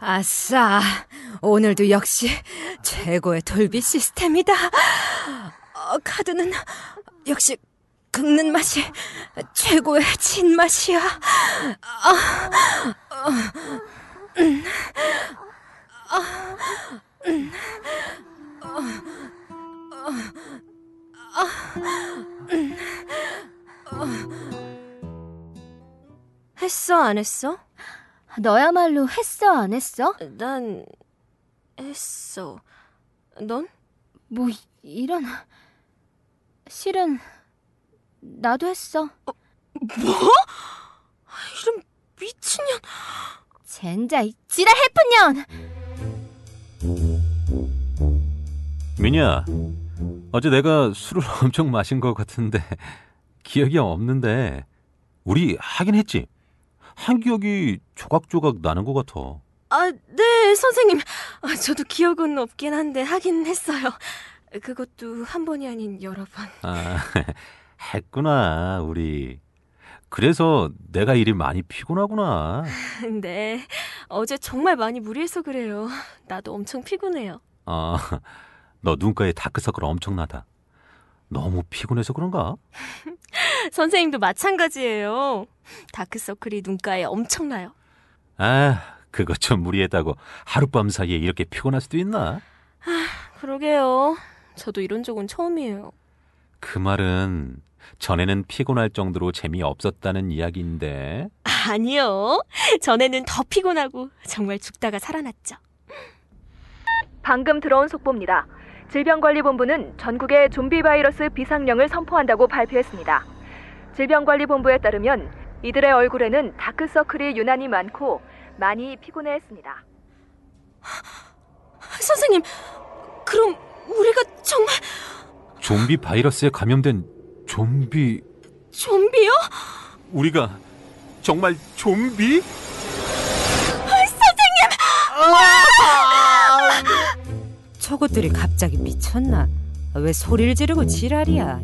아싸, 오늘도 역시 최고의 돌비 시스템이다. 어, 카드는 역시 긁는 맛이 최고의 진맛이야. 했어, 안 했어? 너야말로 했어, 안 했어? 난 했어. 넌? 뭐, 이런. 실은, 나도 했어. 뭐? 이런 미친년. 젠자, 이 지랄 해픈년! 미니야, 어제 내가 술을 엄청 마신 것 같은데 기억이 없는데 우리 하긴 했지. 한 기억이 조각조각 나는 것 같아. 아, 네, 선생님. 아, 저도 기억은 없긴 한데 하긴 했어요. 그것도 한 번이 아닌 여러 번. 아, 했구나, 우리. 그래서 내가 일이 많이 피곤하구나. 네, 어제 정말 많이 무리해서 그래요. 나도 엄청 피곤해요. 아, 너 눈가에 다크서클 엄청나다. 너무 피곤해서 그런가? 선생님도 마찬가지예요. 다크서클이 눈가에 엄청나요. 아, 그거 좀 무리했다고 하룻밤 사이에 이렇게 피곤할 수도 있나? 그러게요. 저도 이런 적은 처음이에요. 그 말은 전에는 피곤할 정도로 재미없었다는 이야기인데. 아니요. 전에는 더 피곤하고 정말 죽다가 살아났죠. 방금 들어온 속보입니다. 질병관리본부는 전국에 좀비 바이러스 비상령을 선포한다고 발표했습니다. 질병관리본부에 따르면 이들의 얼굴에는 다크서클이 유난히 많고 많이 피곤해했습니다. 선생님, 그럼 우리가 정말 좀비 바이러스에 감염된 좀비 좀비요? 우리가 정말 좀비? 저것들이 갑자기 미쳤나? 왜 소리를 지르고 지랄이야?